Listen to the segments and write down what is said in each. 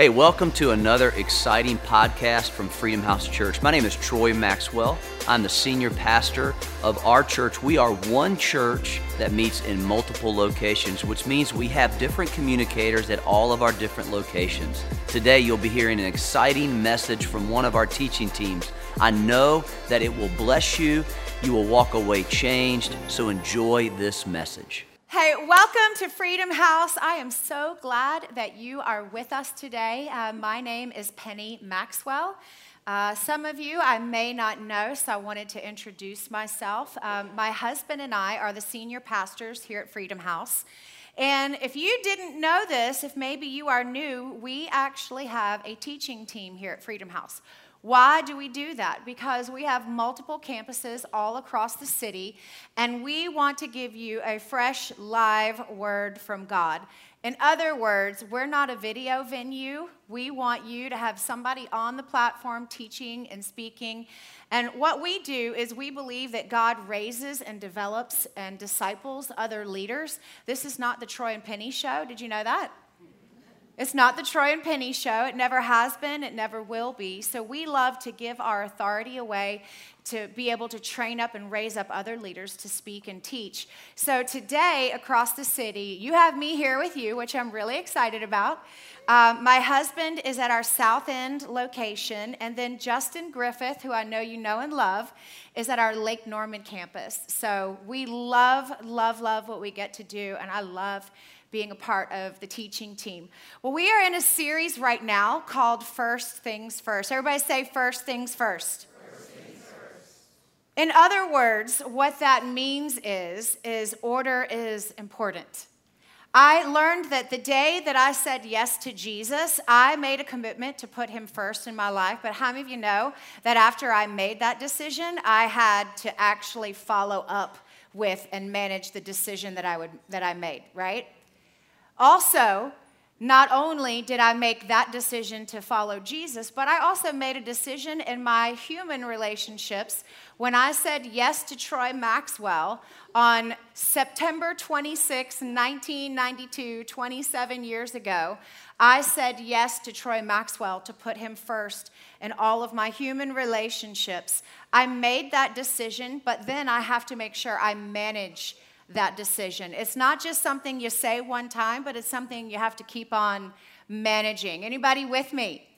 Hey, welcome to another exciting podcast from Freedom House Church. My name is Troy Maxwell. I'm the senior pastor of our church. We are one church that meets in multiple locations, which means we have different communicators at all of our different locations. Today, you'll be hearing an exciting message from one of our teaching teams. I know that it will bless you. You will walk away changed. So enjoy this message. Hey, welcome to Freedom House. I am so glad that you are with us today. Uh, my name is Penny Maxwell. Uh, some of you I may not know, so I wanted to introduce myself. Um, my husband and I are the senior pastors here at Freedom House. And if you didn't know this, if maybe you are new, we actually have a teaching team here at Freedom House. Why do we do that? Because we have multiple campuses all across the city, and we want to give you a fresh, live word from God. In other words, we're not a video venue. We want you to have somebody on the platform teaching and speaking. And what we do is we believe that God raises and develops and disciples other leaders. This is not the Troy and Penny show. Did you know that? It's not the Troy and Penny show. It never has been. It never will be. So we love to give our authority away to be able to train up and raise up other leaders to speak and teach. So today, across the city, you have me here with you, which I'm really excited about. Um, my husband is at our South End location, and then Justin Griffith, who I know you know and love, is at our Lake Norman campus. So we love, love, love what we get to do, and I love being a part of the teaching team. Well, we are in a series right now called First Things First. Everybody say First Things First. In other words, what that means is is order is important. I learned that the day that I said yes to Jesus, I made a commitment to put him first in my life. But how many of you know that after I made that decision, I had to actually follow up with and manage the decision that I would that I made, right? Also, not only did I make that decision to follow Jesus, but I also made a decision in my human relationships when I said yes to Troy Maxwell on September 26, 1992, 27 years ago. I said yes to Troy Maxwell to put him first in all of my human relationships. I made that decision, but then I have to make sure I manage that decision. It's not just something you say one time, but it's something you have to keep on managing. Anybody with me?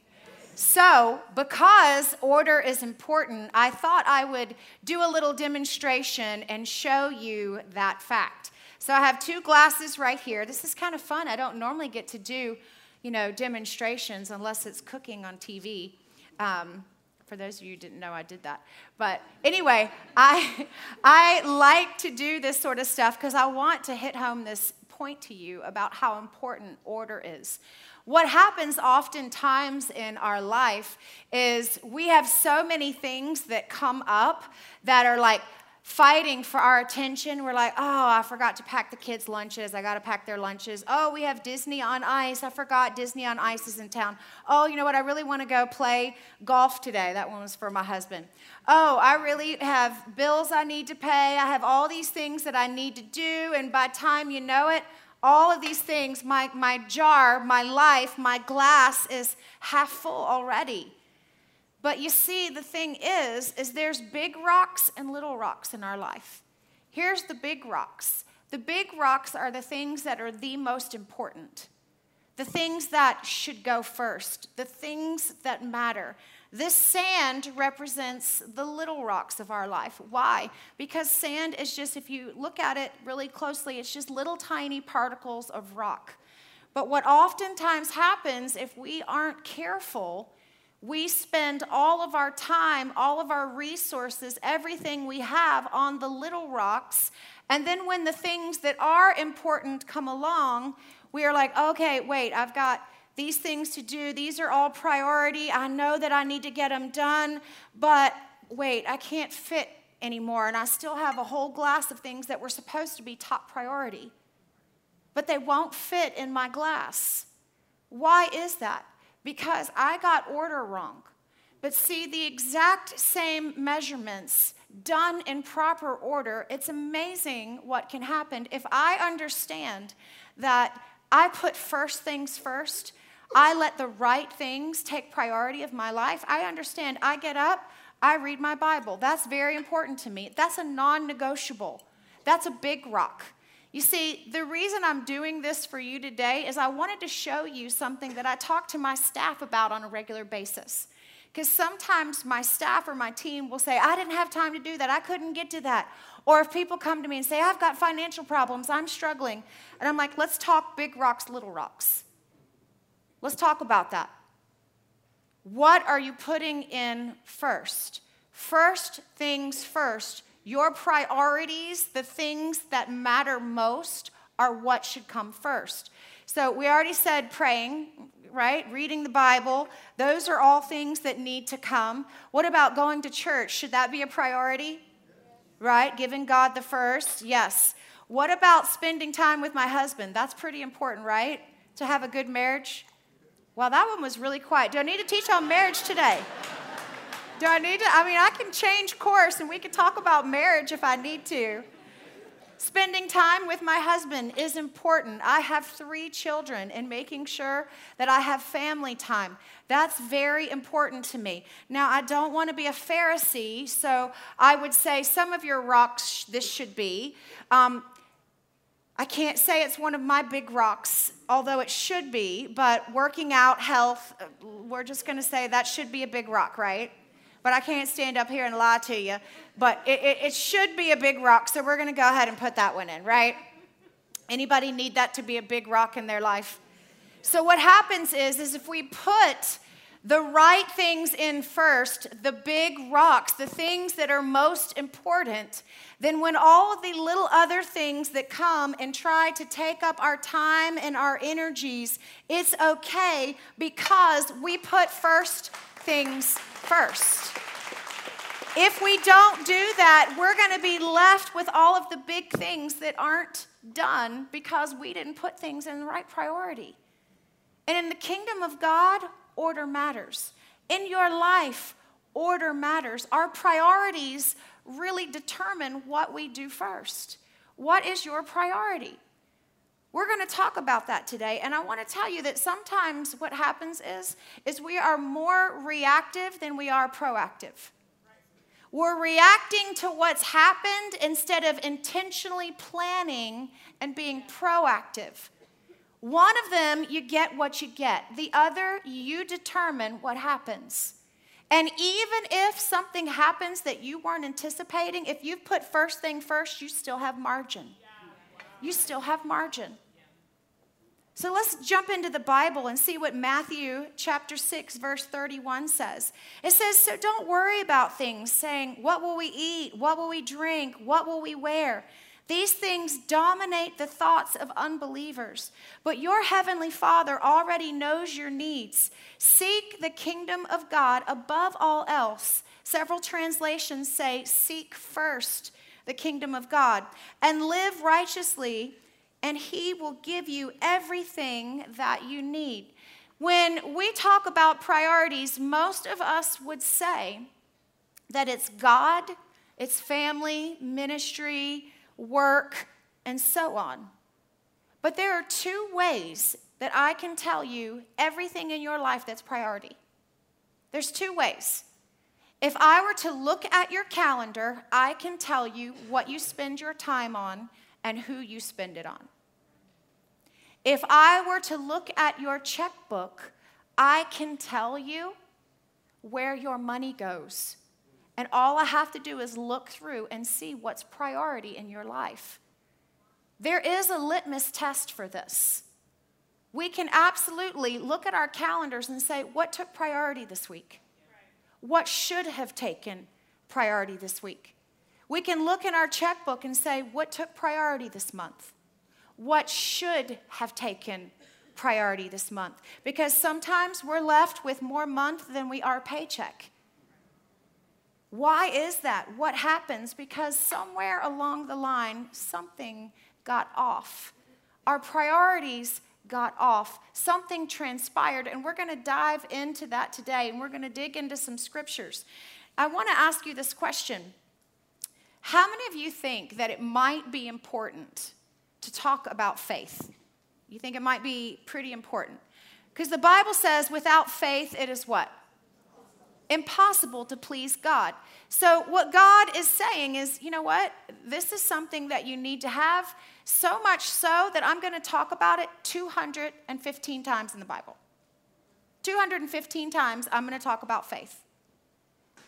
So, because order is important, I thought I would do a little demonstration and show you that fact. So, I have two glasses right here. This is kind of fun. I don't normally get to do, you know, demonstrations unless it's cooking on TV. Um, for those of you who didn't know, I did that. But anyway, I, I like to do this sort of stuff because I want to hit home this point to you about how important order is. What happens oftentimes in our life is we have so many things that come up that are like, fighting for our attention. We're like, oh, I forgot to pack the kids' lunches. I got to pack their lunches. Oh, we have Disney on Ice. I forgot Disney on Ice is in town. Oh, you know what? I really want to go play golf today. That one was for my husband. Oh, I really have bills I need to pay. I have all these things that I need to do. And by time you know it, all of these things, my, my jar, my life, my glass is half full already. But you see, the thing is, is there's big rocks and little rocks in our life. Here's the big rocks. The big rocks are the things that are the most important, the things that should go first, the things that matter. This sand represents the little rocks of our life. Why? Because sand is just, if you look at it really closely, it's just little tiny particles of rock. But what oftentimes happens if we aren't careful we spend all of our time, all of our resources, everything we have on the little rocks. And then when the things that are important come along, we are like, okay, wait, I've got these things to do. These are all priority. I know that I need to get them done, but wait, I can't fit anymore. And I still have a whole glass of things that were supposed to be top priority, but they won't fit in my glass. Why is that? Because I got order wrong. But see, the exact same measurements done in proper order, it's amazing what can happen. If I understand that I put first things first, I let the right things take priority of my life. I understand. I get up, I read my Bible. That's very important to me. That's a non negotiable, that's a big rock. You see, the reason I'm doing this for you today is I wanted to show you something that I talk to my staff about on a regular basis. Because sometimes my staff or my team will say, I didn't have time to do that. I couldn't get to that. Or if people come to me and say, I've got financial problems, I'm struggling. And I'm like, let's talk big rocks, little rocks. Let's talk about that. What are you putting in first? First things first. Your priorities, the things that matter most, are what should come first. So we already said praying, right? Reading the Bible. Those are all things that need to come. What about going to church? Should that be a priority? Right? Giving God the first? Yes. What about spending time with my husband? That's pretty important, right? To have a good marriage. Well, that one was really quiet. Do I need to teach on marriage today? Do I need to? I mean, I can change course and we can talk about marriage if I need to. Spending time with my husband is important. I have three children, and making sure that I have family time. That's very important to me. Now, I don't want to be a Pharisee, so I would say some of your rocks this should be. Um, I can't say it's one of my big rocks, although it should be, but working out, health, uh, we're just going to say that should be a big rock, right? But I can't stand up here and lie to you. But it, it, it should be a big rock, so we're going to go ahead and put that one in, right? Anybody need that to be a big rock in their life? So what happens is, is if we put the right things in first, the big rocks, the things that are most important, then when all of the little other things that come and try to take up our time and our energies, it's okay because we put first things first. If we don't do that, we're going to be left with all of the big things that aren't done because we didn't put things in the right priority. And in the kingdom of God, order matters. In your life, order matters. Our priorities really determine what we do first. What is your priority? We're going to talk about that today and I want to tell you that sometimes what happens is is we are more reactive than we are proactive. We're reacting to what's happened instead of intentionally planning and being proactive. One of them, you get what you get. The other, you determine what happens. And even if something happens that you weren't anticipating, if you've put first thing first, you still have margin. You still have margin. So let's jump into the Bible and see what Matthew chapter 6 verse 31 says. It says, "So don't worry about things saying, what will we eat? What will we drink? What will we wear?" These things dominate the thoughts of unbelievers, but your heavenly Father already knows your needs. Seek the kingdom of God above all else. Several translations say, Seek first the kingdom of God and live righteously, and He will give you everything that you need. When we talk about priorities, most of us would say that it's God, it's family, ministry, work, and so on. But there are two ways that I can tell you everything in your life that's priority. There's two ways. If I were to look at your calendar, I can tell you what you spend your time on and who you spend it on. If I were to look at your checkbook, I can tell you where your money goes and all I have to do is look through and see what's priority in your life. There is a litmus test for this. We can absolutely look at our calendars and say, what took priority this week? What should have taken priority this week? We can look in our checkbook and say, what took priority this month? What should have taken priority this month? Because sometimes we're left with more month than we are paycheck. Why is that? What happens? Because somewhere along the line, something got off. Our priorities got off. Something transpired, and we're going to dive into that today, and we're going to dig into some scriptures. I want to ask you this question How many of you think that it might be important to talk about faith? You think it might be pretty important? Because the Bible says, without faith, it is what? Impossible to please God. So, what God is saying is, you know what? This is something that you need to have, so much so that I'm going to talk about it 215 times in the Bible. 215 times, I'm going to talk about faith.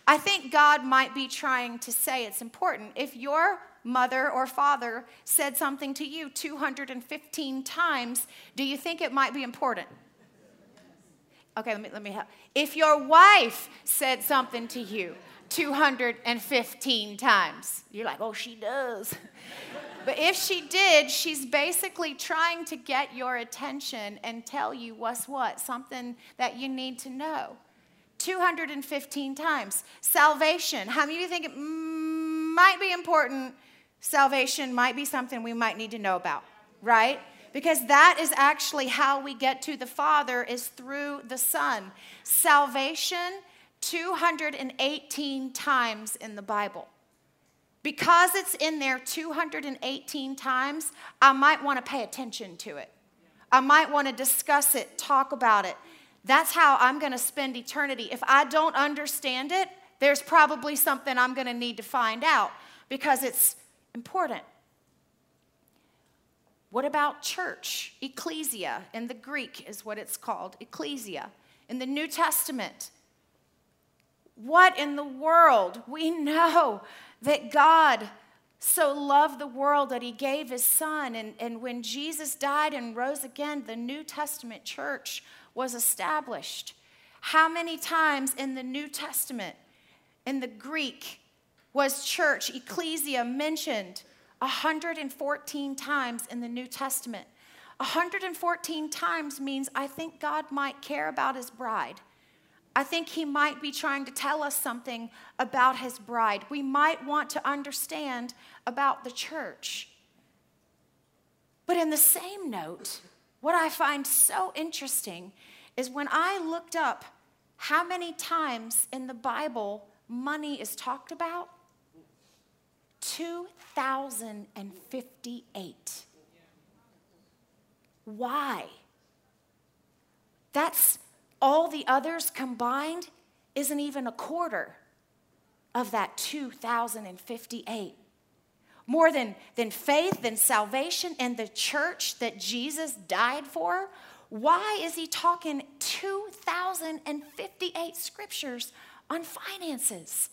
I think God might be trying to say it's important. If your mother or father said something to you 215 times, do you think it might be important? Okay, let me, let me help. If your wife said something to you 215 times, you're like, oh, she does. but if she did, she's basically trying to get your attention and tell you what's what, something that you need to know. 215 times. Salvation. How many of you think it might be important? Salvation might be something we might need to know about, right? Because that is actually how we get to the Father is through the Son. Salvation 218 times in the Bible. Because it's in there 218 times, I might want to pay attention to it. I might want to discuss it, talk about it. That's how I'm going to spend eternity. If I don't understand it, there's probably something I'm going to need to find out because it's important. What about church? Ecclesia in the Greek is what it's called, ecclesia. In the New Testament, what in the world? We know that God so loved the world that he gave his son. And, and when Jesus died and rose again, the New Testament church was established. How many times in the New Testament, in the Greek, was church, ecclesia, mentioned 114 times in the New Testament? 114 times means I think God might care about his bride. I think he might be trying to tell us something about his bride. We might want to understand about the church. But in the same note, what I find so interesting is when I looked up how many times in the Bible money is talked about, 2,058. Why? That's all the others combined isn't even a quarter of that 2,058 more than, than faith, than salvation, and the church that Jesus died for, why is he talking 2,058 scriptures on finances?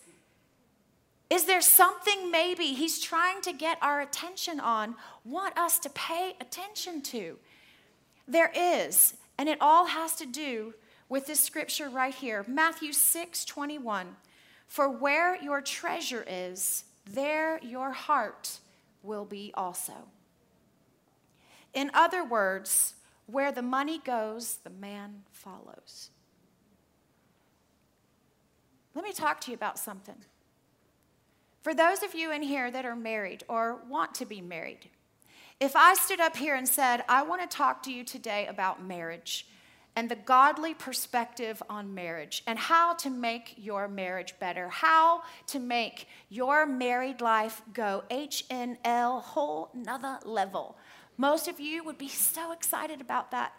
Is there something maybe he's trying to get our attention on, want us to pay attention to? There is, and it all has to do with this scripture right here Matthew 6 21. For where your treasure is, there your heart will be also. In other words, where the money goes, the man follows. Let me talk to you about something. For those of you in here that are married or want to be married, if I stood up here and said, I want to talk to you today about marriage, and the godly perspective on marriage and how to make your marriage better, how to make your married life go HNL, whole nother level. Most of you would be so excited about that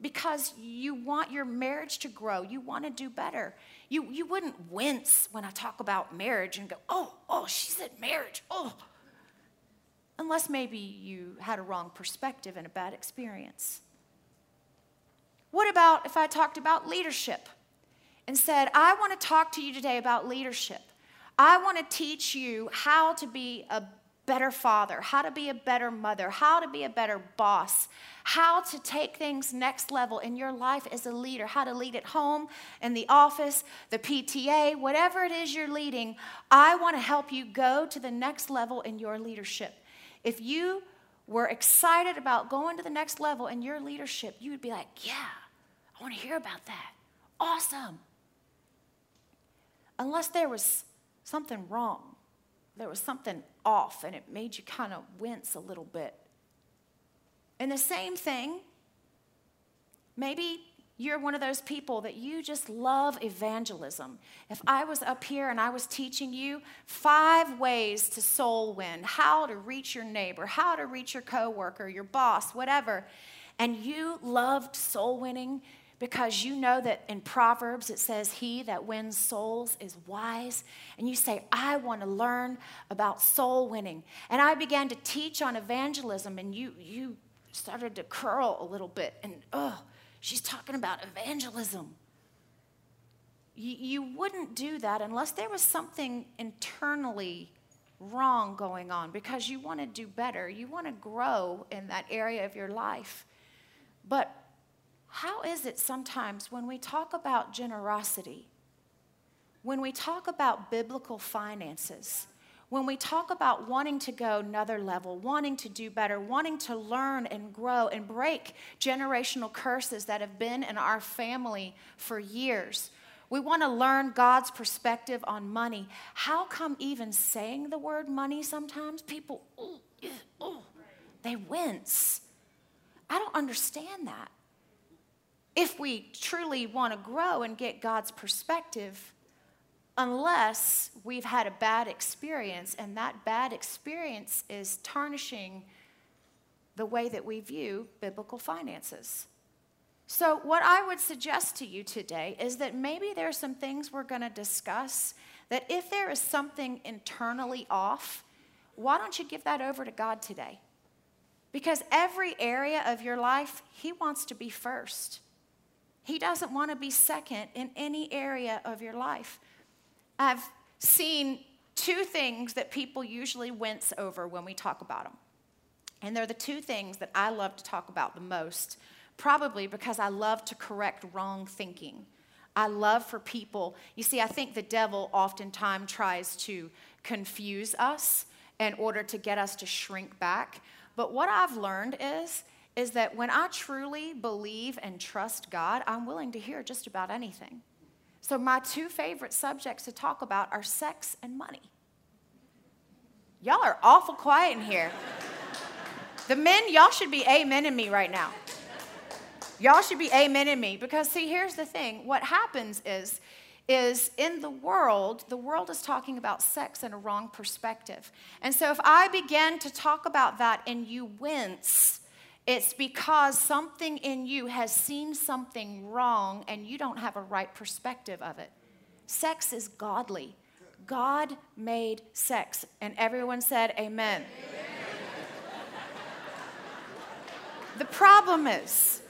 because you want your marriage to grow. You want to do better. You, you wouldn't wince when I talk about marriage and go, oh, oh, she said marriage, oh. Unless maybe you had a wrong perspective and a bad experience. What about if I talked about leadership and said, I want to talk to you today about leadership? I want to teach you how to be a better father, how to be a better mother, how to be a better boss, how to take things next level in your life as a leader, how to lead at home, in the office, the PTA, whatever it is you're leading. I want to help you go to the next level in your leadership. If you were excited about going to the next level in your leadership, you would be like, yeah, I want to hear about that. Awesome. Unless there was something wrong, there was something off, and it made you kind of wince a little bit. And the same thing, maybe you're one of those people that you just love evangelism. If I was up here and I was teaching you five ways to soul win, how to reach your neighbor, how to reach your coworker, your boss, whatever, and you loved soul winning, because you know that in Proverbs it says, He that wins souls is wise. And you say, I want to learn about soul winning. And I began to teach on evangelism, and you, you started to curl a little bit. And oh, she's talking about evangelism. You, you wouldn't do that unless there was something internally wrong going on because you want to do better. You want to grow in that area of your life. But how is it sometimes when we talk about generosity, when we talk about biblical finances, when we talk about wanting to go another level, wanting to do better, wanting to learn and grow and break generational curses that have been in our family for years, we want to learn God's perspective on money. How come even saying the word money sometimes people, ooh, ooh, they wince? I don't understand that if we truly want to grow and get God's perspective, unless we've had a bad experience, and that bad experience is tarnishing the way that we view biblical finances. So, what I would suggest to you today is that maybe there are some things we're going to discuss that if there is something internally off, why don't you give that over to God today? Because every area of your life, He wants to be first. He doesn't want to be second in any area of your life. I've seen two things that people usually wince over when we talk about them. And they're the two things that I love to talk about the most, probably because I love to correct wrong thinking. I love for people, you see, I think the devil oftentimes tries to confuse us in order to get us to shrink back. But what I've learned is is that when I truly believe and trust God, I'm willing to hear just about anything. So, my two favorite subjects to talk about are sex and money. Y'all are awful quiet in here. The men, y'all should be amening me right now. Y'all should be amening me because, see, here's the thing what happens is, is in the world, the world is talking about sex in a wrong perspective. And so if I begin to talk about that and you wince, it's because something in you has seen something wrong and you don't have a right perspective of it. Sex is godly. God made sex. And everyone said, Amen. Amen. the problem is,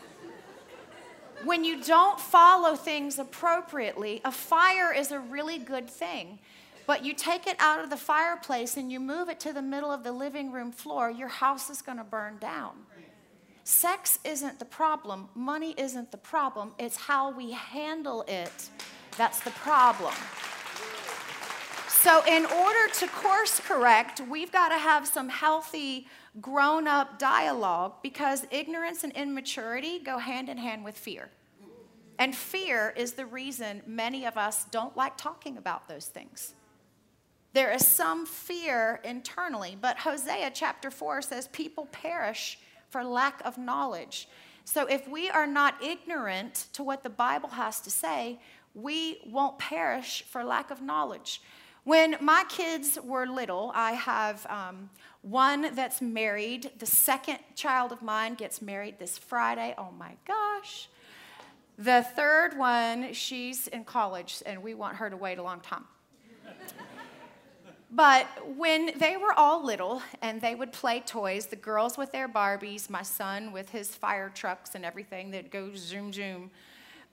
when you don't follow things appropriately, a fire is a really good thing. But you take it out of the fireplace and you move it to the middle of the living room floor, your house is going to burn down. Sex isn't the problem, money isn't the problem, it's how we handle it that's the problem. So, in order to course correct, we've got to have some healthy, grown up dialogue because ignorance and immaturity go hand in hand with fear. And fear is the reason many of us don't like talking about those things. There is some fear internally, but Hosea chapter 4 says people perish for lack of knowledge. So if we are not ignorant to what the Bible has to say, we won't perish for lack of knowledge. When my kids were little, I have um, one that's married. The second child of mine gets married this Friday. Oh my gosh. The third one, she's in college, and we want her to wait a long time. But when they were all little and they would play toys, the girls with their Barbies, my son with his fire trucks and everything that goes zoom zoom,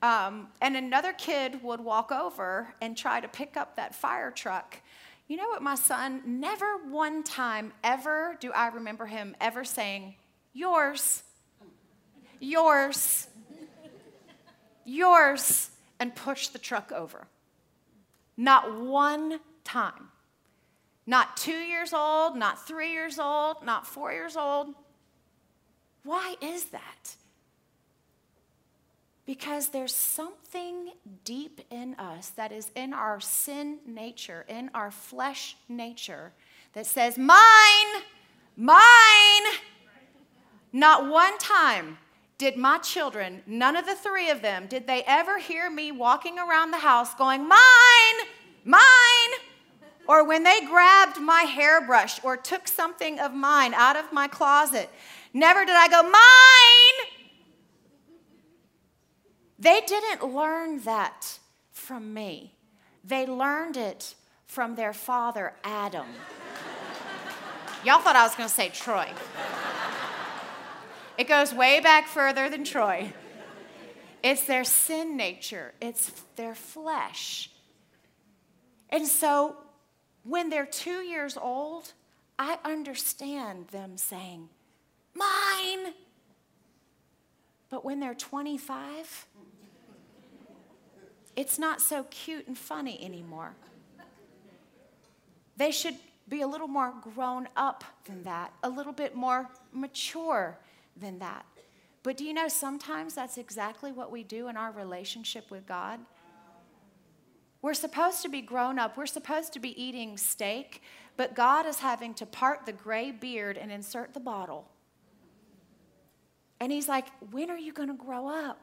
um, and another kid would walk over and try to pick up that fire truck. You know what, my son, never one time ever do I remember him ever saying, Yours, yours, yours, and push the truck over. Not one time. Not two years old, not three years old, not four years old. Why is that? Because there's something deep in us that is in our sin nature, in our flesh nature, that says, Mine, mine. Not one time did my children, none of the three of them, did they ever hear me walking around the house going, Mine, mine, or when they grabbed my hairbrush or took something of mine out of my closet, never did I go, Mine! They didn't learn that from me, they learned it from their father, Adam. Y'all thought I was going to say Troy. It goes way back further than Troy. It's their sin nature, it's their flesh. And so when they're two years old, I understand them saying, Mine. But when they're 25, it's not so cute and funny anymore. They should be a little more grown up than that, a little bit more mature than that. But do you know sometimes that's exactly what we do in our relationship with God? We're supposed to be grown up, we're supposed to be eating steak, but God is having to part the gray beard and insert the bottle. And He's like, When are you going to grow up?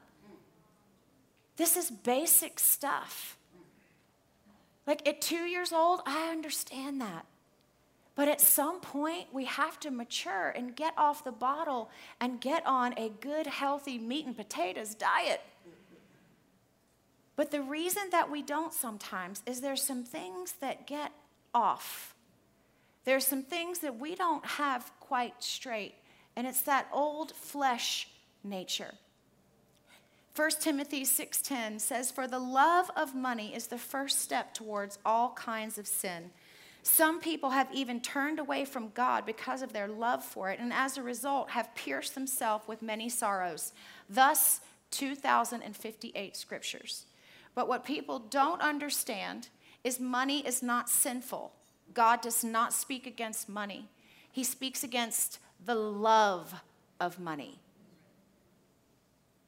This is basic stuff. Like at two years old, I understand that. But at some point, we have to mature and get off the bottle and get on a good, healthy meat and potatoes diet. But the reason that we don't sometimes is there's some things that get off. There's some things that we don't have quite straight, and it's that old flesh nature. 1 Timothy 6:10 says for the love of money is the first step towards all kinds of sin. Some people have even turned away from God because of their love for it, and as a result, have pierced themselves with many sorrows. Thus, 2,058 scriptures. But what people don't understand is money is not sinful. God does not speak against money, He speaks against the love of money.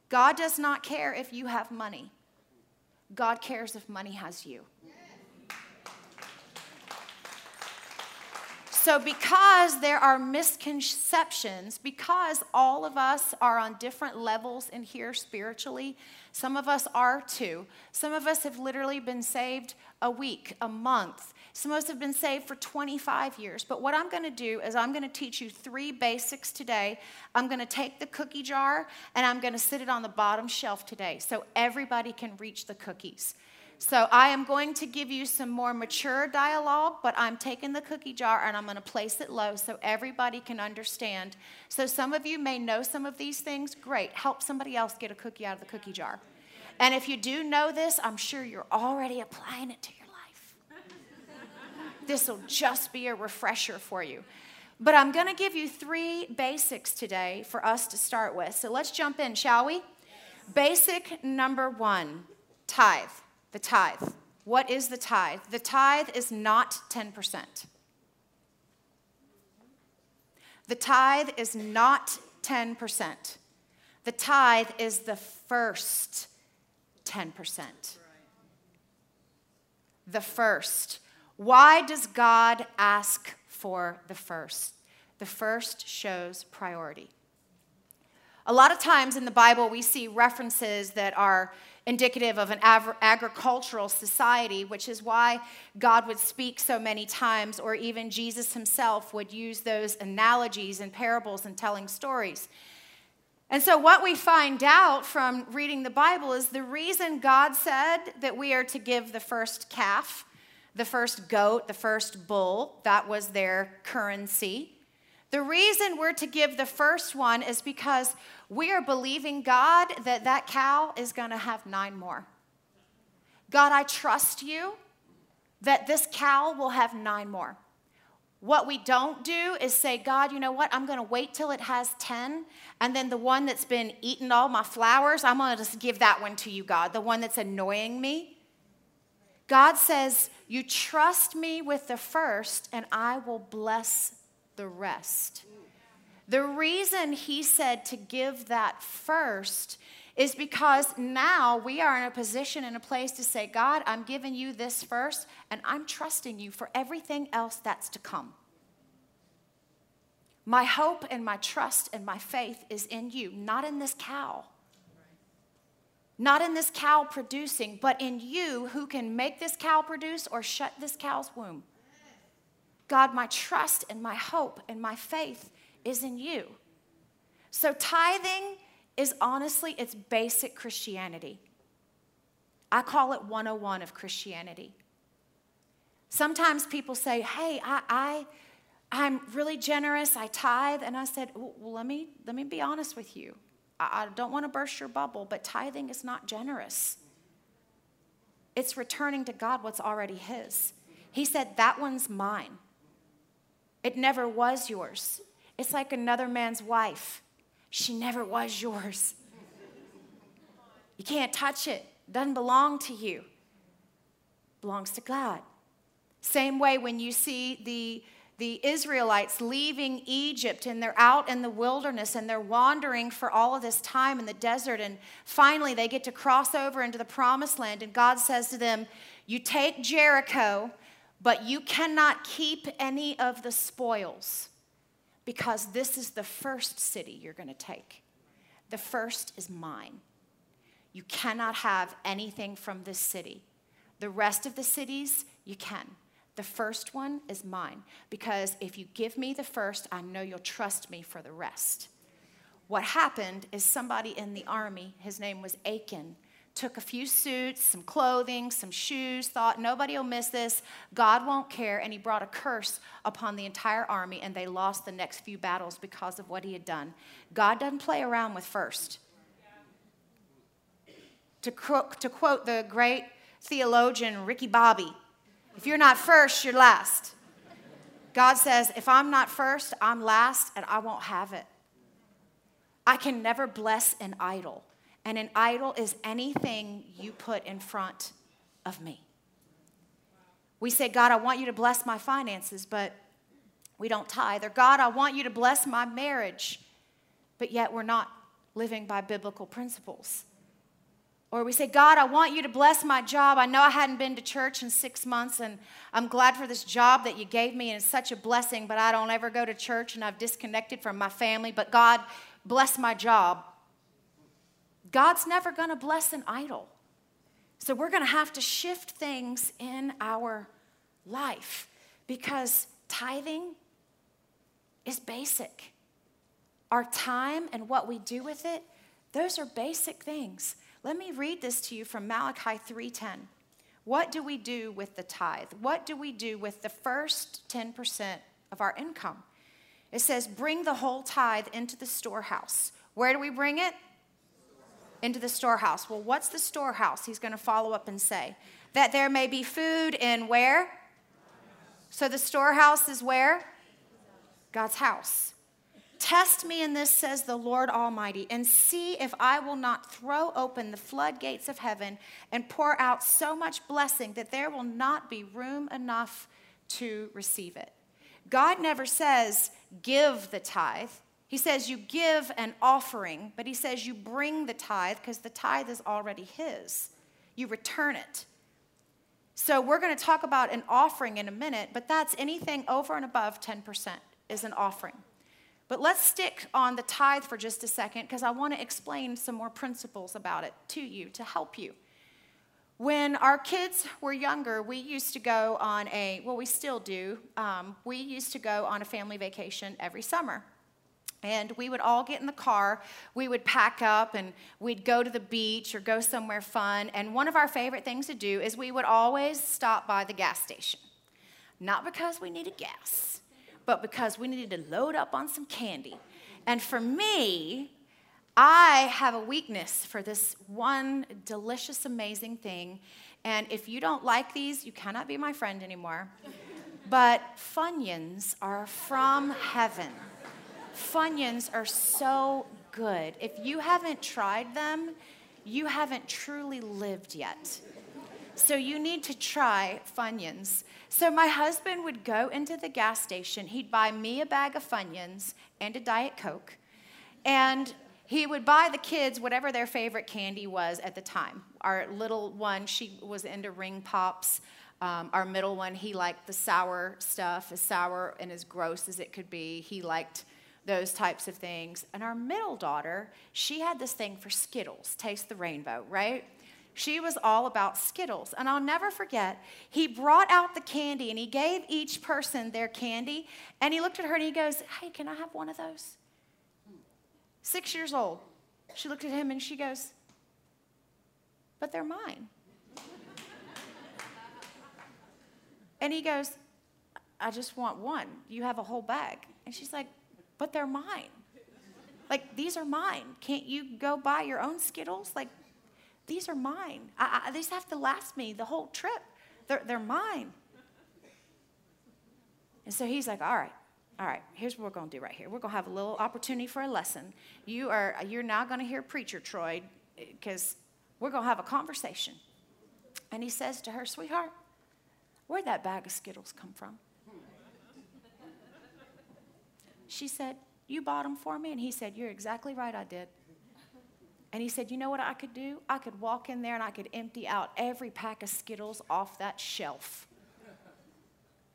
God does not care if you have money, God cares if money has you. So, because there are misconceptions, because all of us are on different levels in here spiritually, some of us are too. Some of us have literally been saved a week, a month. Some of us have been saved for 25 years. But what I'm going to do is I'm going to teach you three basics today. I'm going to take the cookie jar and I'm going to sit it on the bottom shelf today so everybody can reach the cookies. So I am going to give you some more mature dialogue, but I'm taking the cookie jar and I'm going to place it low so everybody can understand. So some of you may know some of these things. Great. Help somebody else get a cookie out of the cookie jar. And if you do know this, I'm sure you're already applying it to your life. this will just be a refresher for you. But I'm going to give you three basics today for us to start with. So let's jump in, shall we? Basic number one tithe. The tithe. What is the tithe? The tithe is not 10%. The tithe is not 10%. The tithe is the first 10%. The first. Why does God ask for the first? The first shows priority. A lot of times in the Bible, we see references that are indicative of an agricultural society, which is why God would speak so many times, or even Jesus himself would use those analogies and parables and telling stories. And so, what we find out from reading the Bible is the reason God said that we are to give the first calf, the first goat, the first bull, that was their currency. The reason we're to give the first one is because we are believing God that that cow is going to have nine more. God, I trust you that this cow will have nine more. What we don't do is say, God, you know what? I'm going to wait till it has 10. And then the one that's been eating all my flowers, I'm going to just give that one to you, God, the one that's annoying me. God says, You trust me with the first, and I will bless the rest. The reason he said to give that first is because now we are in a position in a place to say, God, I'm giving you this first, and I'm trusting you for everything else that's to come. My hope and my trust and my faith is in you, not in this cow. Not in this cow producing, but in you who can make this cow produce or shut this cow's womb. God, my trust and my hope and my faith is in you. So, tithing is honestly, it's basic Christianity. I call it 101 of Christianity. Sometimes people say, hey, I, I, I'm really generous, I tithe. And I said, well, let, me, let me be honest with you. I, I don't want to burst your bubble, but tithing is not generous. It's returning to God what's already His. He said, that one's mine. It never was yours. It's like another man's wife. She never was yours. You can't touch it. it Doesn't belong to you. Belongs to God. Same way when you see the the Israelites leaving Egypt and they're out in the wilderness and they're wandering for all of this time in the desert. And finally, they get to cross over into the promised land. And God says to them, You take Jericho, but you cannot keep any of the spoils because this is the first city you're going to take. The first is mine. You cannot have anything from this city. The rest of the cities, you can. The first one is mine because if you give me the first, I know you'll trust me for the rest. What happened is somebody in the army, his name was Achan, took a few suits, some clothing, some shoes, thought nobody will miss this, God won't care, and he brought a curse upon the entire army, and they lost the next few battles because of what he had done. God doesn't play around with first. To, to quote the great theologian Ricky Bobby, if you're not first, you're last. God says, if I'm not first, I'm last, and I won't have it. I can never bless an idol. And an idol is anything you put in front of me. We say, God, I want you to bless my finances, but we don't tithe. Or, God, I want you to bless my marriage, but yet we're not living by biblical principles. Or we say, God, I want you to bless my job. I know I hadn't been to church in six months, and I'm glad for this job that you gave me, and it's such a blessing, but I don't ever go to church, and I've disconnected from my family. But God, bless my job. God's never going to bless an idol. So we're going to have to shift things in our life because tithing is basic. Our time and what we do with it, those are basic things. Let me read this to you from Malachi 3:10. What do we do with the tithe? What do we do with the first 10% of our income? It says, "Bring the whole tithe into the storehouse." Where do we bring it? Into the storehouse. Well, what's the storehouse? He's going to follow up and say, "That there may be food in where?" So the storehouse is where? God's house. Test me in this, says the Lord Almighty, and see if I will not throw open the floodgates of heaven and pour out so much blessing that there will not be room enough to receive it. God never says, give the tithe. He says, you give an offering, but he says, you bring the tithe because the tithe is already his. You return it. So, we're going to talk about an offering in a minute, but that's anything over and above 10% is an offering. But let's stick on the tithe for just a second because I want to explain some more principles about it to you to help you. When our kids were younger, we used to go on a, well, we still do, um, we used to go on a family vacation every summer. And we would all get in the car, we would pack up, and we'd go to the beach or go somewhere fun. And one of our favorite things to do is we would always stop by the gas station. Not because we needed gas, but because we needed to load up on some candy. And for me, I have a weakness for this one delicious, amazing thing. And if you don't like these, you cannot be my friend anymore. But Funyuns are from heaven. Funyuns are so good. If you haven't tried them, you haven't truly lived yet. So you need to try Funyuns. So my husband would go into the gas station, he'd buy me a bag of Funyuns and a Diet Coke, and he would buy the kids whatever their favorite candy was at the time. Our little one, she was into ring pops. Um, our middle one, he liked the sour stuff, as sour and as gross as it could be. He liked those types of things. And our middle daughter, she had this thing for Skittles, taste the rainbow, right? She was all about Skittles. And I'll never forget, he brought out the candy and he gave each person their candy. And he looked at her and he goes, Hey, can I have one of those? Six years old. She looked at him and she goes, But they're mine. and he goes, I just want one. You have a whole bag. And she's like, But they're mine. Like, these are mine. Can't you go buy your own Skittles? Like, these are mine. I, I, these have to last me the whole trip. They're, they're mine. And so he's like, All right, all right, here's what we're going to do right here. We're going to have a little opportunity for a lesson. You are, you're now going to hear Preacher Troy because we're going to have a conversation. And he says to her, Sweetheart, where'd that bag of Skittles come from? She said, You bought them for me? And he said, You're exactly right, I did. And he said, You know what I could do? I could walk in there and I could empty out every pack of Skittles off that shelf.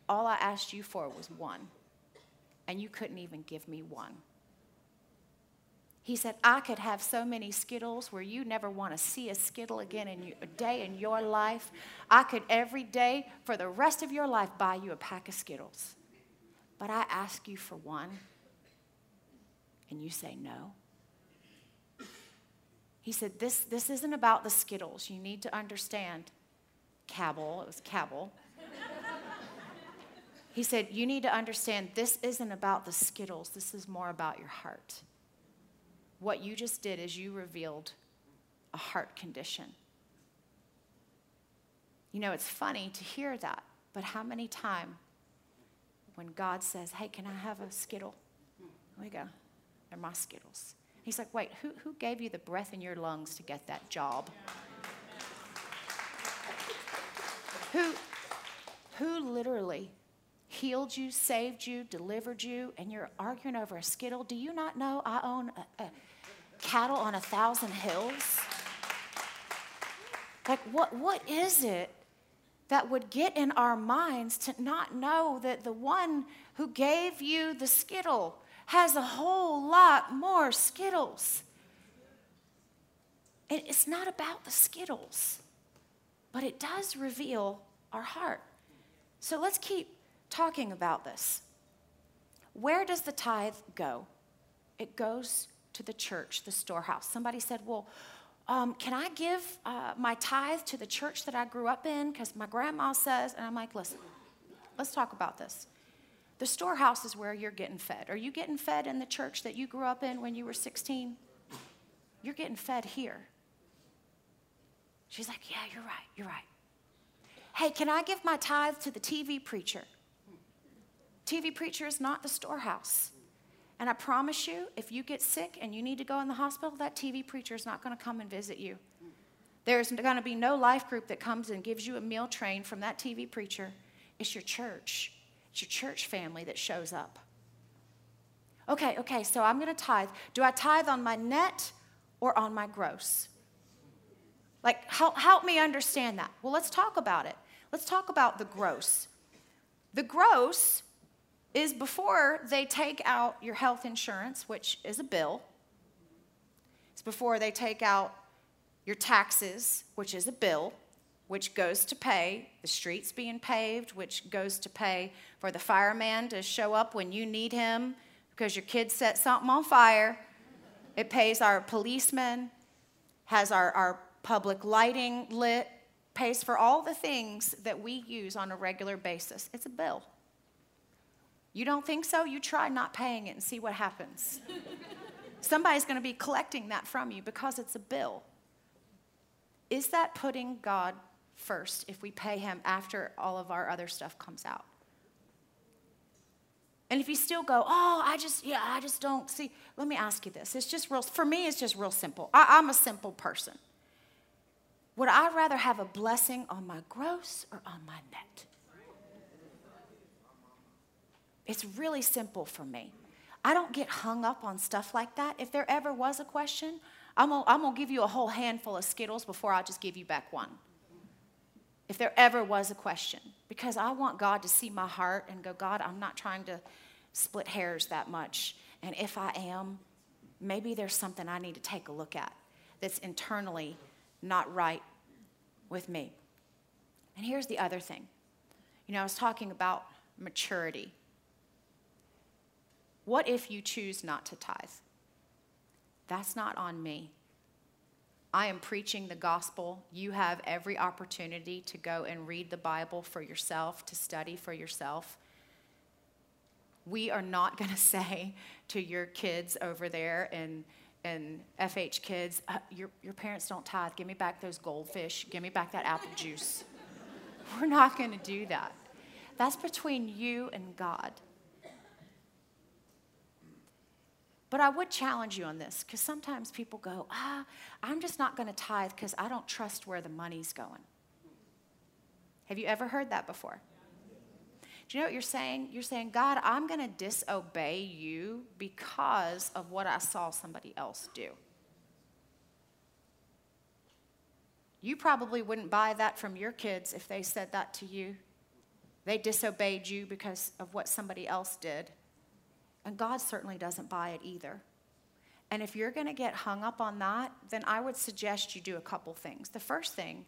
All I asked you for was one and you couldn't even give me one. He said, I could have so many Skittles where you never want to see a Skittle again in a day in your life. I could every day for the rest of your life buy you a pack of Skittles. But I ask you for one, and you say no. He said, This, this isn't about the Skittles. You need to understand. Cabell, it was Cabell. He said, You need to understand this isn't about the Skittles, this is more about your heart. What you just did is you revealed a heart condition. You know, it's funny to hear that, but how many times when God says, Hey, can I have a Skittle? we go, They're my Skittles. He's like, Wait, who, who gave you the breath in your lungs to get that job? who, who literally healed you, saved you, delivered you, and you're arguing over a skittle. Do you not know I own a, a cattle on a thousand hills? Like, what, what is it that would get in our minds to not know that the one who gave you the skittle has a whole lot more skittles? And it's not about the skittles, but it does reveal our heart. So let's keep talking about this. Where does the tithe go? It goes to the church, the storehouse. Somebody said, Well, um, can I give uh, my tithe to the church that I grew up in? Because my grandma says, and I'm like, Listen, let's talk about this. The storehouse is where you're getting fed. Are you getting fed in the church that you grew up in when you were 16? You're getting fed here. She's like, Yeah, you're right, you're right. Hey, can I give my tithe to the TV preacher? TV preacher is not the storehouse. And I promise you, if you get sick and you need to go in the hospital, that TV preacher is not going to come and visit you. There's going to be no life group that comes and gives you a meal train from that TV preacher. It's your church, it's your church family that shows up. Okay, okay, so I'm going to tithe. Do I tithe on my net or on my gross? Like, help, help me understand that. Well, let's talk about it. Let's talk about the gross. The gross is before they take out your health insurance, which is a bill. It's before they take out your taxes, which is a bill, which goes to pay the streets being paved, which goes to pay for the fireman to show up when you need him because your kid set something on fire. It pays our policemen, has our, our public lighting lit, pays for all the things that we use on a regular basis. It's a bill. You don't think so? You try not paying it and see what happens. Somebody's going to be collecting that from you because it's a bill. Is that putting God first if we pay Him after all of our other stuff comes out? And if you still go, oh, I just, yeah, I just don't see, let me ask you this. It's just real, for me, it's just real simple. I, I'm a simple person. Would I rather have a blessing on my gross or on my net? It's really simple for me. I don't get hung up on stuff like that. If there ever was a question, I'm gonna, I'm gonna give you a whole handful of Skittles before I just give you back one. If there ever was a question, because I want God to see my heart and go, God, I'm not trying to split hairs that much. And if I am, maybe there's something I need to take a look at that's internally not right with me. And here's the other thing. You know, I was talking about maturity. What if you choose not to tithe? That's not on me. I am preaching the gospel. You have every opportunity to go and read the Bible for yourself, to study for yourself. We are not going to say to your kids over there and and FH kids, uh, your, your parents don't tithe. Give me back those goldfish. Give me back that apple juice. We're not going to do that. That's between you and God. But I would challenge you on this because sometimes people go, ah, I'm just not going to tithe because I don't trust where the money's going. Have you ever heard that before? Do you know what you're saying? You're saying, God, I'm going to disobey you because of what I saw somebody else do. You probably wouldn't buy that from your kids if they said that to you. They disobeyed you because of what somebody else did. And God certainly doesn't buy it either. And if you're going to get hung up on that, then I would suggest you do a couple things. The first thing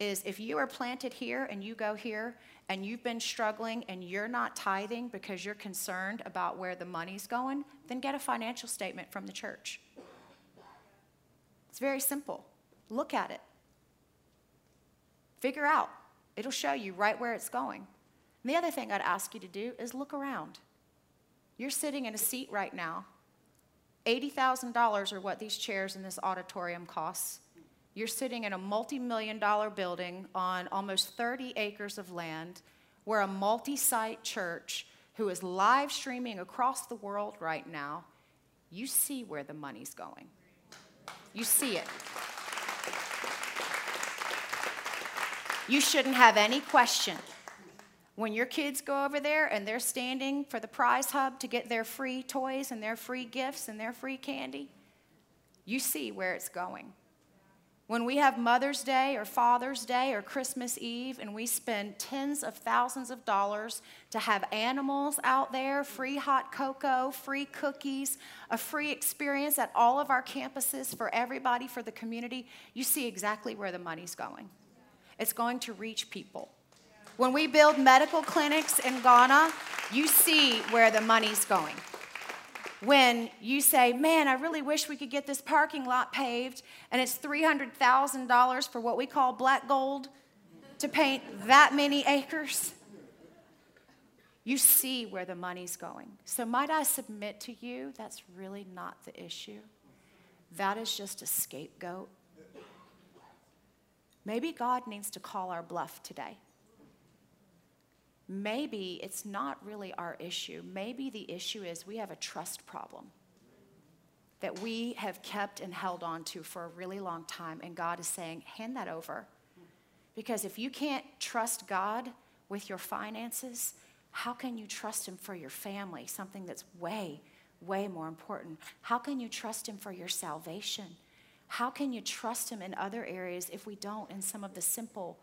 is if you are planted here and you go here and you've been struggling and you're not tithing because you're concerned about where the money's going, then get a financial statement from the church. It's very simple. Look at it. Figure out. It'll show you right where it's going. And the other thing I'd ask you to do is look around. You're sitting in a seat right now. $80,000 are what these chairs in this auditorium costs. You're sitting in a multi million dollar building on almost 30 acres of land where a multi site church who is live streaming across the world right now, you see where the money's going. You see it. You shouldn't have any question when your kids go over there and they're standing for the prize hub to get their free toys and their free gifts and their free candy, you see where it's going. When we have Mother's Day or Father's Day or Christmas Eve and we spend tens of thousands of dollars to have animals out there, free hot cocoa, free cookies, a free experience at all of our campuses for everybody, for the community, you see exactly where the money's going. It's going to reach people. When we build medical clinics in Ghana, you see where the money's going. When you say, man, I really wish we could get this parking lot paved, and it's $300,000 for what we call black gold to paint that many acres, you see where the money's going. So, might I submit to you that's really not the issue? That is just a scapegoat. Maybe God needs to call our bluff today maybe it's not really our issue. Maybe the issue is we have a trust problem that we have kept and held on to for a really long time, and God is saying, hand that over. Because if you can't trust God with your finances, how can you trust Him for your family? Something that's way, way more important. How can you trust Him for your salvation? How can you trust Him in other areas if we don't in some of the simple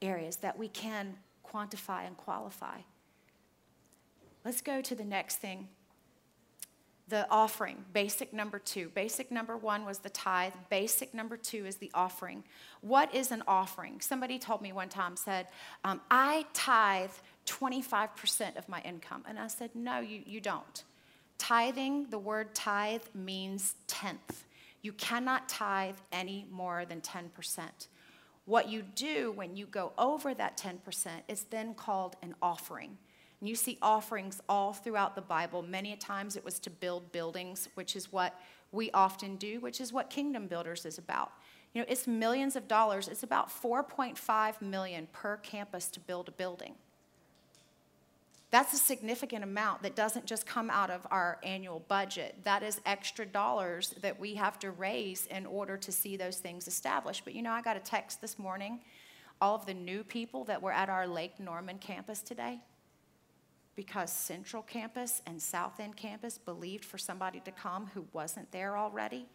areas that we can quantify and qualify. Let's go to the next thing the offering, basic number two. Basic number one was the tithe. Basic number two is the offering. What is an offering? Somebody told me one time, said, um, I tithe 25% of my income. And I said, No, you, you don't. Tithing, the word tithe means tenth. You cannot tithe any more than 10%. What you do when you go over that 10% is then called an offering. And you see offerings all throughout the Bible. Many a times it was to build buildings, which is what we often do, which is what Kingdom Builders is about. You know, it's millions of dollars. It's about 4.5 million per campus to build a building. That's a significant amount that doesn't just come out of our annual budget. That is extra dollars that we have to raise in order to see those things established. But you know, I got a text this morning, all of the new people that were at our Lake Norman campus today, because Central Campus and South End Campus believed for somebody to come who wasn't there already.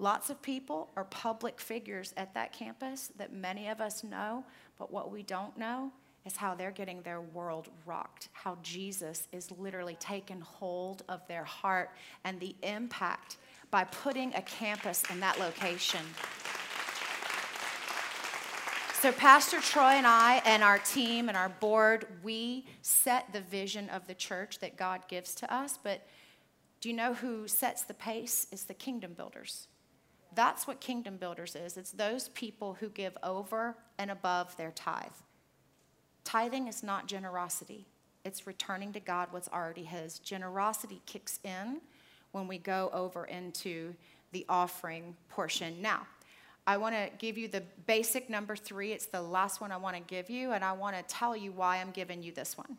Lots of people are public figures at that campus that many of us know, but what we don't know is how they're getting their world rocked, how Jesus is literally taking hold of their heart and the impact by putting a campus in that location. So, Pastor Troy and I, and our team and our board, we set the vision of the church that God gives to us, but Do you know who sets the pace? It's the kingdom builders. That's what kingdom builders is. It's those people who give over and above their tithe. Tithing is not generosity, it's returning to God what's already His. Generosity kicks in when we go over into the offering portion. Now, I want to give you the basic number three. It's the last one I want to give you, and I want to tell you why I'm giving you this one.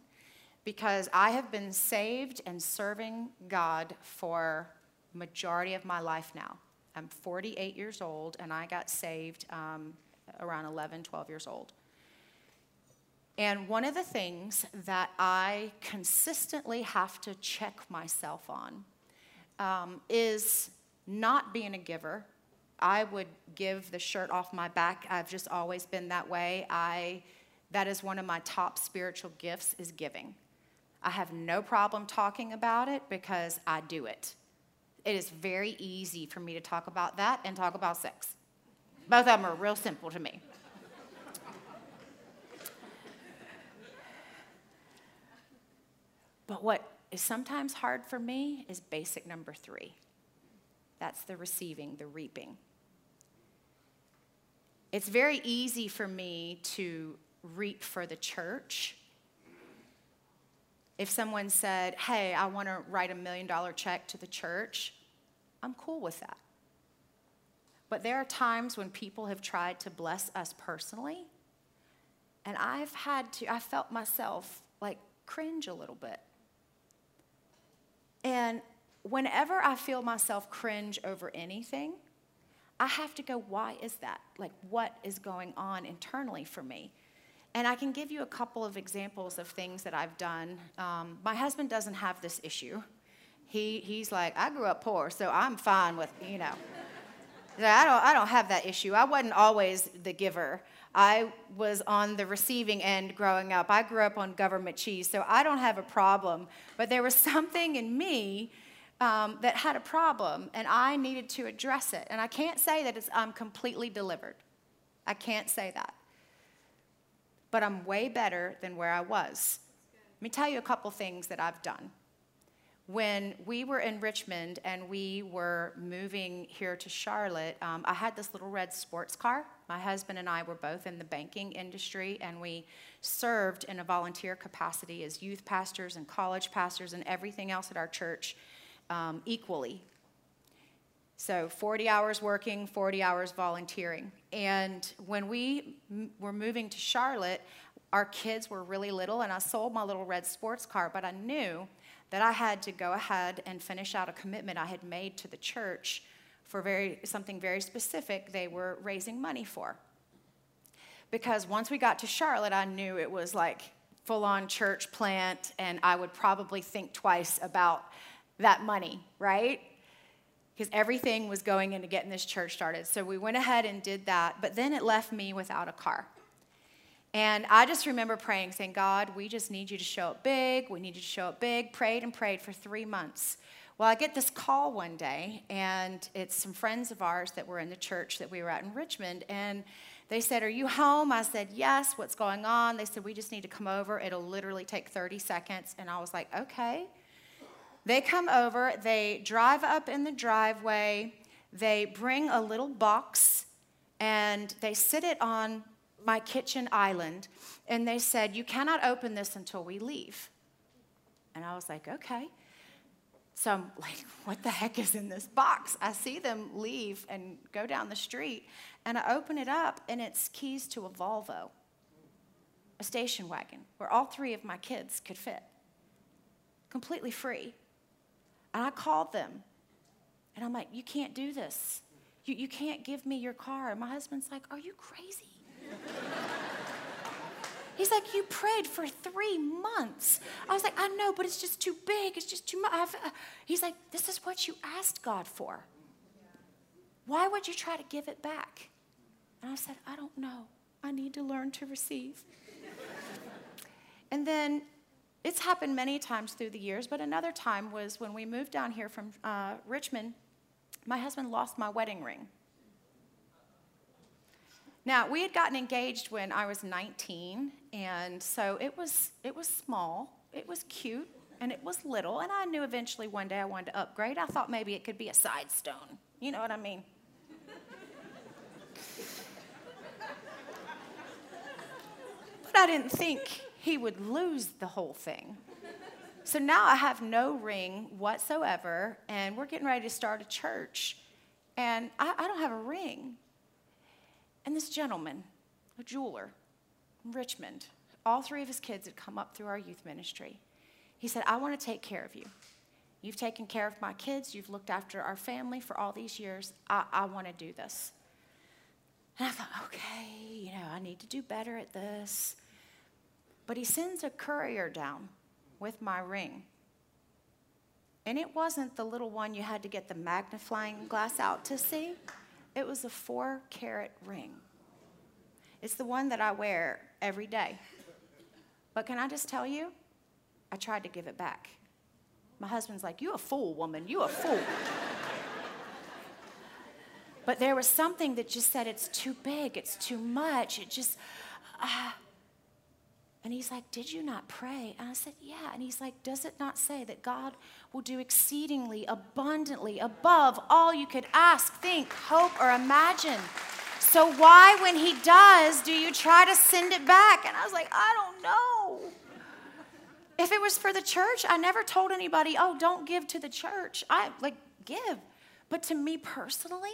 Because I have been saved and serving God for majority of my life now. I'm 48 years old, and I got saved um, around 11, 12 years old. And one of the things that I consistently have to check myself on um, is not being a giver. I would give the shirt off my back. I've just always been that way. I, that is one of my top spiritual gifts is giving. I have no problem talking about it because I do it. It is very easy for me to talk about that and talk about sex. Both of them are real simple to me. But what is sometimes hard for me is basic number three that's the receiving, the reaping. It's very easy for me to reap for the church. If someone said, Hey, I want to write a million dollar check to the church, I'm cool with that. But there are times when people have tried to bless us personally, and I've had to, I felt myself like cringe a little bit. And whenever I feel myself cringe over anything, I have to go, why is that? Like, what is going on internally for me? And I can give you a couple of examples of things that I've done. Um, my husband doesn't have this issue. He, he's like, I grew up poor, so I'm fine with, you know. I don't, I don't have that issue. I wasn't always the giver. I was on the receiving end growing up. I grew up on government cheese, so I don't have a problem. But there was something in me um, that had a problem, and I needed to address it. And I can't say that I'm completely delivered. I can't say that. But I'm way better than where I was. Let me tell you a couple things that I've done when we were in Richmond and we were moving here to Charlotte, um, I had this little red sports car. My husband and I were both in the banking industry, and we served in a volunteer capacity as youth pastors and college pastors and everything else at our church um, equally. So 40 hours working, 40 hours volunteering. And when we m- were moving to Charlotte, our kids were really little, and I sold my little red sports car, but I knew that I had to go ahead and finish out a commitment I had made to the church for very, something very specific they were raising money for. Because once we got to Charlotte, I knew it was like full on church plant, and I would probably think twice about that money, right? Because everything was going into getting this church started. So we went ahead and did that, but then it left me without a car. And I just remember praying, saying, God, we just need you to show up big. We need you to show up big. Prayed and prayed for three months. Well, I get this call one day, and it's some friends of ours that were in the church that we were at in Richmond. And they said, Are you home? I said, Yes. What's going on? They said, We just need to come over. It'll literally take 30 seconds. And I was like, Okay. They come over, they drive up in the driveway, they bring a little box, and they sit it on my kitchen island, and they said, You cannot open this until we leave. And I was like, Okay. So I'm like, What the heck is in this box? I see them leave and go down the street, and I open it up, and it's keys to a Volvo, a station wagon, where all three of my kids could fit, completely free. And I called them, and I'm like, You can't do this. You, you can't give me your car. And my husband's like, Are you crazy? He's like, You prayed for three months. I was like, I know, but it's just too big. It's just too much. Uh, he's like, This is what you asked God for. Why would you try to give it back? And I said, I don't know. I need to learn to receive. and then it's happened many times through the years, but another time was when we moved down here from uh, Richmond. My husband lost my wedding ring. Now, we had gotten engaged when I was 19, and so it was, it was small. It was cute. and it was little, and I knew eventually one day I wanted to upgrade. I thought maybe it could be a side stone. You know what I mean? but I didn't think he would lose the whole thing. So now I have no ring whatsoever, and we're getting ready to start a church, and I, I don't have a ring. And this gentleman, a jeweler in Richmond, all three of his kids had come up through our youth ministry. He said, I want to take care of you. You've taken care of my kids. You've looked after our family for all these years. I, I want to do this. And I thought, okay, you know, I need to do better at this. But he sends a courier down with my ring. And it wasn't the little one you had to get the magnifying glass out to see, it was a four carat ring. It's the one that I wear every day. But can I just tell you, I tried to give it back. My husband's like, You a fool, woman, you a fool. but there was something that just said, It's too big, it's too much. It just, uh, and he's like, Did you not pray? And I said, Yeah. And he's like, Does it not say that God will do exceedingly abundantly above all you could ask, think, hope, or imagine? So why, when he does, do you try to send it back? And I was like, I don't know. If it was for the church, I never told anybody, oh, don't give to the church. I like give. But to me personally,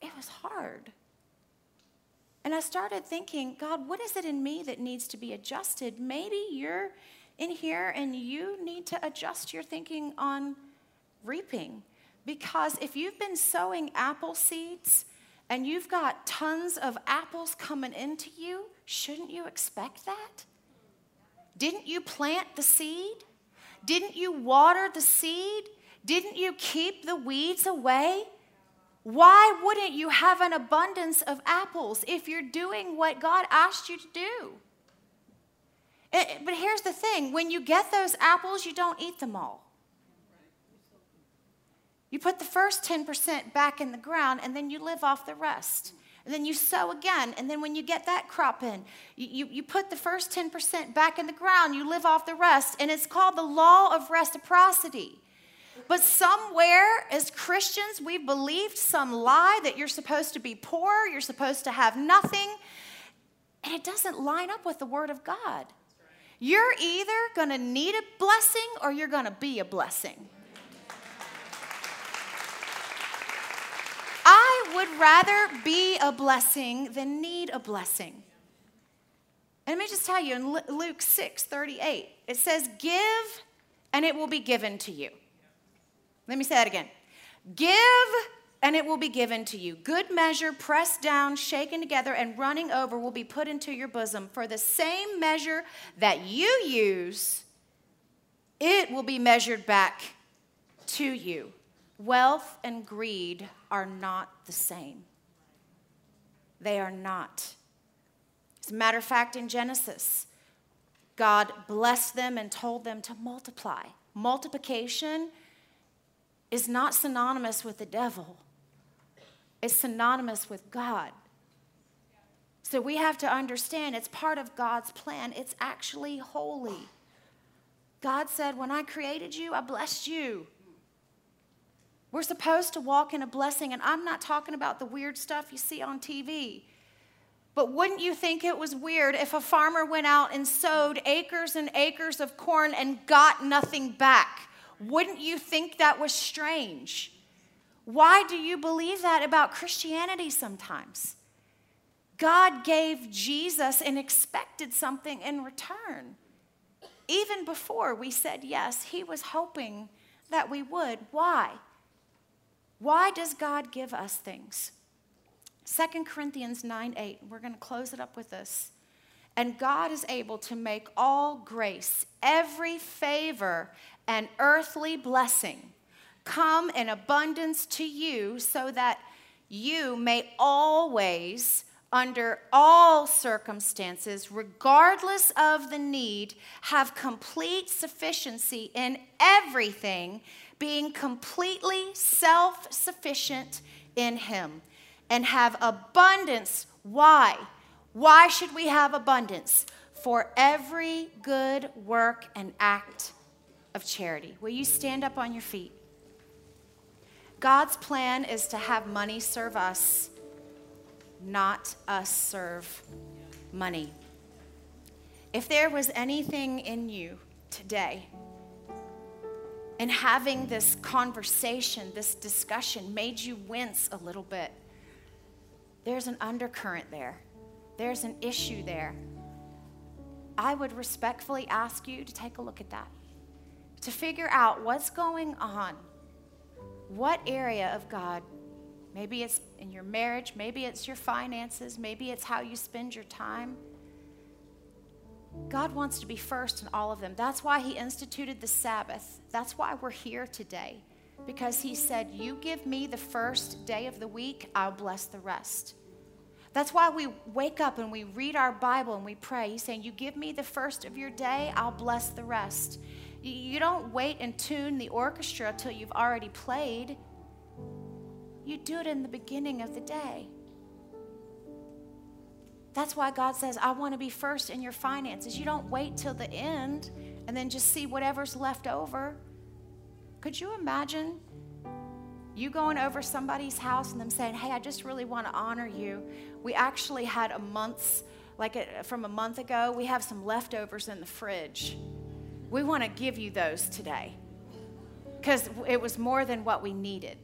it was hard. And I started thinking, God, what is it in me that needs to be adjusted? Maybe you're in here and you need to adjust your thinking on reaping. Because if you've been sowing apple seeds and you've got tons of apples coming into you, shouldn't you expect that? Didn't you plant the seed? Didn't you water the seed? Didn't you keep the weeds away? Why wouldn't you have an abundance of apples if you're doing what God asked you to do? It, but here's the thing when you get those apples, you don't eat them all. You put the first 10% back in the ground and then you live off the rest. And then you sow again. And then when you get that crop in, you, you, you, put the first 10% back in the ground, you live off the rest. And it's called the law of reciprocity. But somewhere, as Christians, we've believed some lie that you're supposed to be poor, you're supposed to have nothing, and it doesn't line up with the Word of God. You're either going to need a blessing or you're going to be a blessing. I would rather be a blessing than need a blessing. And let me just tell you in Luke 6 38, it says, Give and it will be given to you. Let me say that again. Give and it will be given to you. Good measure, pressed down, shaken together, and running over will be put into your bosom. For the same measure that you use, it will be measured back to you. Wealth and greed are not the same. They are not. As a matter of fact, in Genesis, God blessed them and told them to multiply. Multiplication is not synonymous with the devil, it's synonymous with God. So we have to understand it's part of God's plan, it's actually holy. God said, When I created you, I blessed you. We're supposed to walk in a blessing, and I'm not talking about the weird stuff you see on TV. But wouldn't you think it was weird if a farmer went out and sowed acres and acres of corn and got nothing back? Wouldn't you think that was strange? Why do you believe that about Christianity sometimes? God gave Jesus and expected something in return. Even before we said yes, He was hoping that we would. Why? Why does God give us things? 2 Corinthians 9 8, we're going to close it up with this. And God is able to make all grace, every favor, and earthly blessing come in abundance to you so that you may always, under all circumstances, regardless of the need, have complete sufficiency in everything, being completely self sufficient in Him, and have abundance. Why? Why should we have abundance? For every good work and act of charity. Will you stand up on your feet? God's plan is to have money serve us, not us serve money. If there was anything in you today, and having this conversation, this discussion made you wince a little bit, there's an undercurrent there. There's an issue there. I would respectfully ask you to take a look at that, to figure out what's going on. What area of God, maybe it's in your marriage, maybe it's your finances, maybe it's how you spend your time. God wants to be first in all of them. That's why He instituted the Sabbath. That's why we're here today. Because He said, You give me the first day of the week, I'll bless the rest. That's why we wake up and we read our Bible and we pray. He's saying, You give me the first of your day, I'll bless the rest. You don't wait and tune the orchestra till you've already played. You do it in the beginning of the day. That's why God says, I want to be first in your finances. You don't wait till the end and then just see whatever's left over. Could you imagine you going over somebody's house and them saying, Hey, I just really want to honor you? We actually had a month's, like a, from a month ago, we have some leftovers in the fridge. We want to give you those today because it was more than what we needed.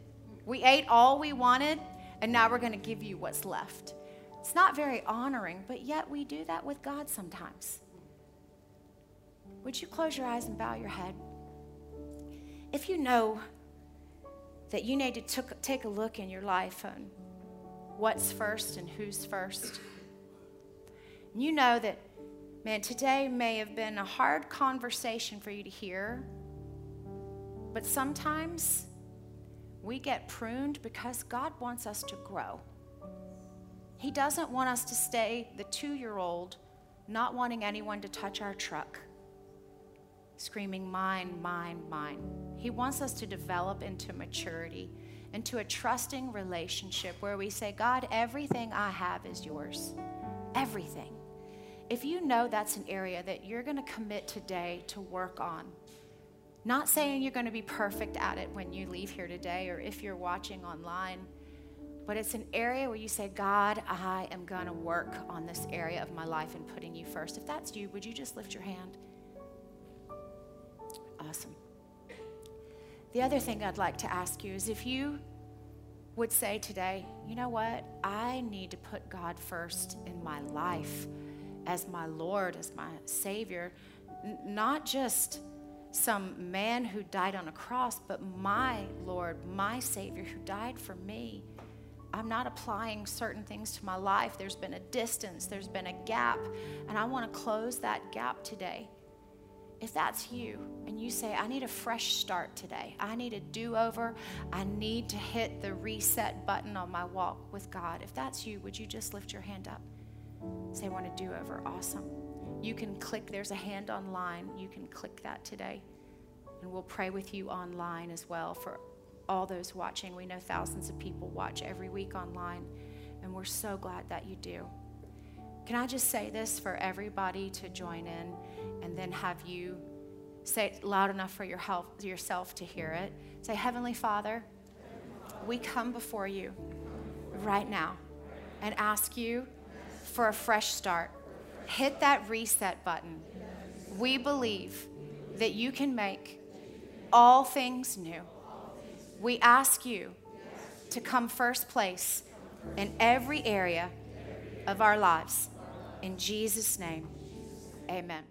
We ate all we wanted, and now we're going to give you what's left. It's not very honoring, but yet we do that with God sometimes. Would you close your eyes and bow your head? If you know that you need to take a look in your life on what's first and who's first, you know that, man, today may have been a hard conversation for you to hear, but sometimes we get pruned because God wants us to grow. He doesn't want us to stay the two year old not wanting anyone to touch our truck, screaming, Mine, mine, mine. He wants us to develop into maturity, into a trusting relationship where we say, God, everything I have is yours. Everything. If you know that's an area that you're going to commit today to work on, not saying you're going to be perfect at it when you leave here today or if you're watching online but it's an area where you say, God, I am going to work on this area of my life and putting you first. If that's you, would you just lift your hand? Awesome. The other thing I'd like to ask you is if you would say today, you know what? I need to put God first in my life as my Lord, as my Savior, N- not just some man who died on a cross, but my Lord, my Savior who died for me I'm not applying certain things to my life. There's been a distance, there's been a gap, and I want to close that gap today. If that's you and you say, I need a fresh start today, I need a do over, I need to hit the reset button on my walk with God, if that's you, would you just lift your hand up? Say, I want a do over. Awesome. You can click, there's a hand online. You can click that today. And we'll pray with you online as well for all those watching. We know thousands of people watch every week online, and we're so glad that you do. Can I just say this for everybody to join in and then have you say it loud enough for your help, yourself to hear it? Say, Heavenly Father, we come before you right now and ask you for a fresh start. Hit that reset button. We believe that you can make all things new. We ask you to come first place in every area of our lives. In Jesus' name, amen.